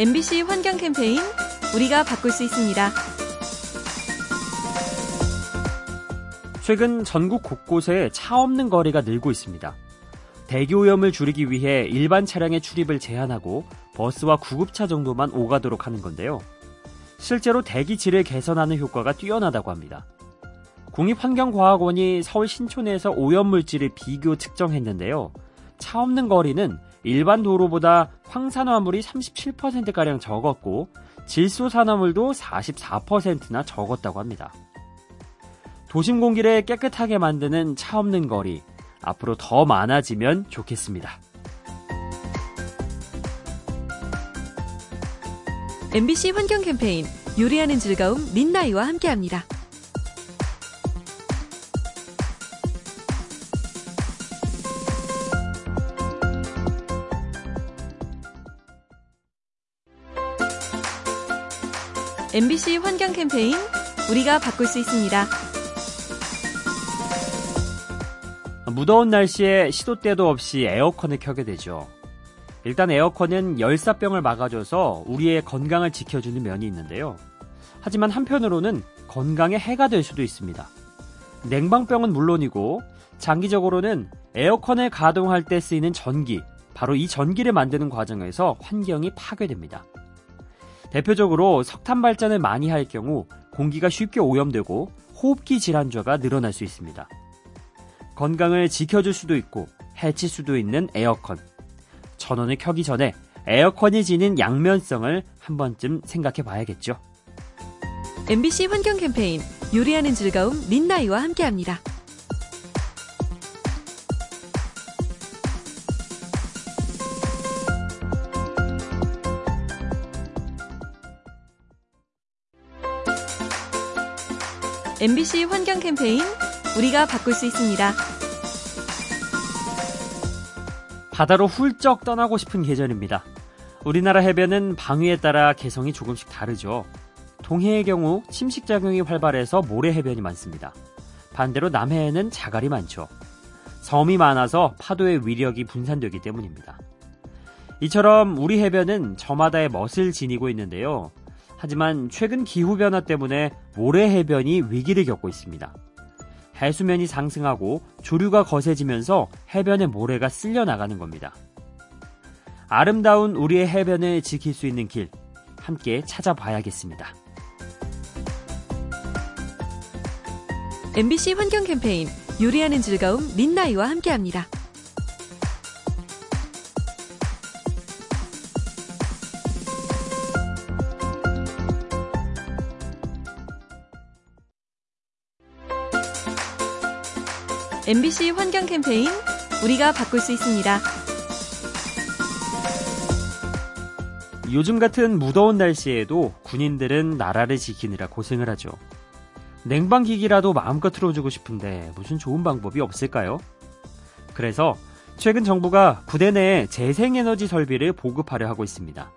MBC 환경 캠페인 우리가 바꿀 수 있습니다. 최근 전국 곳곳에 차 없는 거리가 늘고 있습니다. 대기 오염을 줄이기 위해 일반 차량의 출입을 제한하고 버스와 구급차 정도만 오가도록 하는 건데요. 실제로 대기질을 개선하는 효과가 뛰어나다고 합니다. 국립환경과학원이 서울 신촌에서 오염물질을 비교 측정했는데요. 차 없는 거리는 일반 도로보다 황산화물이 37%가량 적었고 질소산화물도 44%나 적었다고 합니다. 도심 공기를 깨끗하게 만드는 차 없는 거리, 앞으로 더 많아지면 좋겠습니다. MBC 환경 캠페인 요리하는 즐거움 민나이와 함께합니다. MBC 환경 캠페인 우리가 바꿀 수 있습니다. 무더운 날씨에 시도 때도 없이 에어컨을 켜게 되죠. 일단 에어컨은 열사병을 막아줘서 우리의 건강을 지켜주는 면이 있는데요. 하지만 한편으로는 건강에 해가 될 수도 있습니다. 냉방병은 물론이고 장기적으로는 에어컨을 가동할 때 쓰이는 전기, 바로 이 전기를 만드는 과정에서 환경이 파괴됩니다. 대표적으로 석탄 발전을 많이 할 경우 공기가 쉽게 오염되고 호흡기 질환자가 늘어날 수 있습니다. 건강을 지켜줄 수도 있고 해칠 수도 있는 에어컨. 전원을 켜기 전에 에어컨이 지닌 양면성을 한 번쯤 생각해 봐야겠죠. MBC 환경 캠페인 요리하는 즐거움 민나이와 함께합니다. MBC 환경 캠페인 우리가 바꿀 수 있습니다. 바다로 훌쩍 떠나고 싶은 계절입니다. 우리나라 해변은 방위에 따라 개성이 조금씩 다르죠. 동해의 경우 침식작용이 활발해서 모래 해변이 많습니다. 반대로 남해에는 자갈이 많죠. 섬이 많아서 파도의 위력이 분산되기 때문입니다. 이처럼 우리 해변은 저마다의 멋을 지니고 있는데요. 하지만 최근 기후변화 때문에 모래 해변이 위기를 겪고 있습니다. 해수면이 상승하고 조류가 거세지면서 해변의 모래가 쓸려 나가는 겁니다. 아름다운 우리의 해변을 지킬 수 있는 길, 함께 찾아봐야겠습니다. MBC 환경 캠페인 요리하는 즐거움 민나이와 함께합니다. MBC 환경 캠페인 우리가 바꿀 수 있습니다. 요즘 같은 무더운 날씨에도 군인들은 나라를 지키느라 고생을 하죠. 냉방기기라도 마음껏 틀어주고 싶은데 무슨 좋은 방법이 없을까요? 그래서 최근 정부가 부대 내에 재생에너지 설비를 보급하려 하고 있습니다.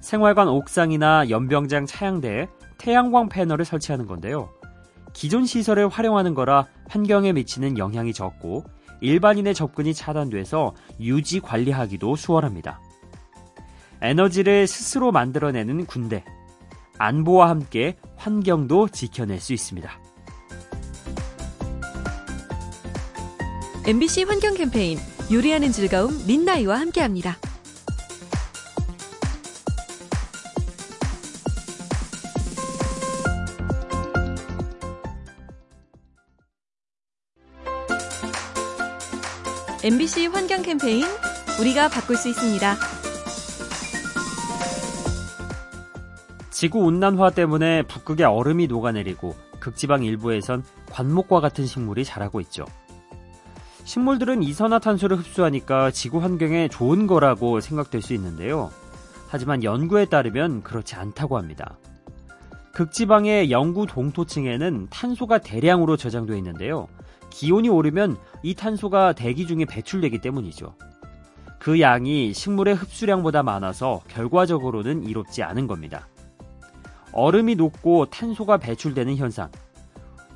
생활관 옥상이나 연병장 차량대에 태양광 패널을 설치하는 건데요. 기존 시설을 활용하는 거라 환경에 미치는 영향이 적고 일반인의 접근이 차단돼서 유지 관리하기도 수월합니다. 에너지를 스스로 만들어내는 군대. 안보와 함께 환경도 지켜낼 수 있습니다. MBC 환경 캠페인 요리하는 즐거움 민나이와 함께합니다. MBC 환경 캠페인 우리가 바꿀 수 있습니다. 지구 온난화 때문에 북극의 얼음이 녹아내리고 극지방 일부에선 관목과 같은 식물이 자라고 있죠. 식물들은 이산화탄소를 흡수하니까 지구 환경에 좋은 거라고 생각될 수 있는데요. 하지만 연구에 따르면 그렇지 않다고 합니다. 극지방의 영구 동토층에는 탄소가 대량으로 저장되어 있는데요. 기온이 오르면 이 탄소가 대기 중에 배출되기 때문이죠. 그 양이 식물의 흡수량보다 많아서 결과적으로는 이롭지 않은 겁니다. 얼음이 녹고 탄소가 배출되는 현상.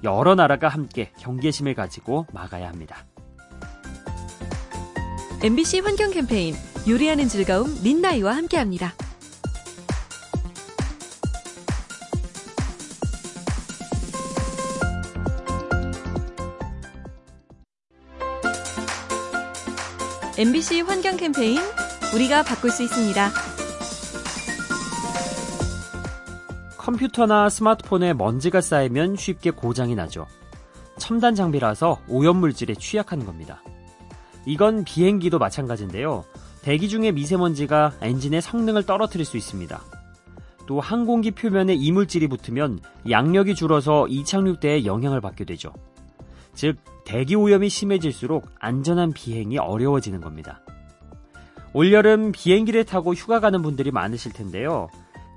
여러 나라가 함께 경계심을 가지고 막아야 합니다. MBC 환경 캠페인 요리하는 즐거움 민나이와 함께합니다. MBC 환경 캠페인 우리가 바꿀 수 있습니다. 컴퓨터나 스마트폰에 먼지가 쌓이면 쉽게 고장이 나죠. 첨단 장비라서 오염물질에 취약한 겁니다. 이건 비행기도 마찬가지인데요. 대기 중에 미세먼지가 엔진의 성능을 떨어뜨릴 수 있습니다. 또 항공기 표면에 이물질이 붙으면 양력이 줄어서 이착륙대에 영향을 받게 되죠. 즉, 대기 오염이 심해질수록 안전한 비행이 어려워지는 겁니다. 올여름 비행기를 타고 휴가 가는 분들이 많으실 텐데요.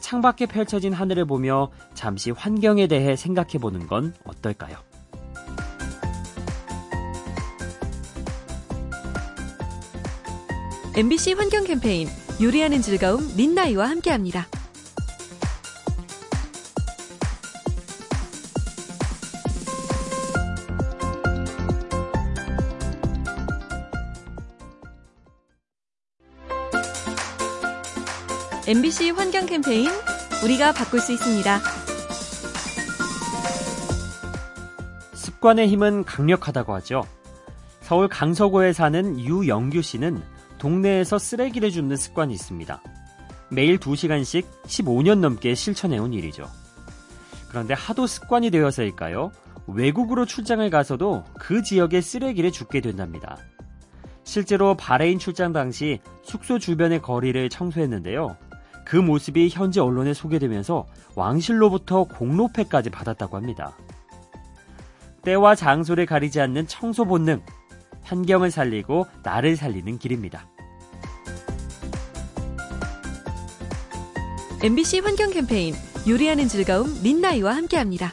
창밖에 펼쳐진 하늘을 보며 잠시 환경에 대해 생각해 보는 건 어떨까요? MBC 환경 캠페인 요리하는 즐거움 민나이와 함께합니다. MBC 환경 캠페인 우리가 바꿀 수 있습니다. 습관의 힘은 강력하다고 하죠. 서울 강서구에 사는 유영규 씨는 동네에서 쓰레기를 줍는 습관이 있습니다. 매일 2시간씩 15년 넘게 실천해온 일이죠. 그런데 하도 습관이 되어서일까요? 외국으로 출장을 가서도 그 지역에 쓰레기를 줍게 된답니다. 실제로 바레인 출장 당시 숙소 주변의 거리를 청소했는데요. 그 모습이 현지 언론에 소개되면서 왕실로부터 공로패까지 받았다고 합니다. 때와 장소를 가리지 않는 청소 본능, 환경을 살리고 나를 살리는 길입니다. MBC 환경 캠페인 요리하는 즐거움 린나이와 함께합니다.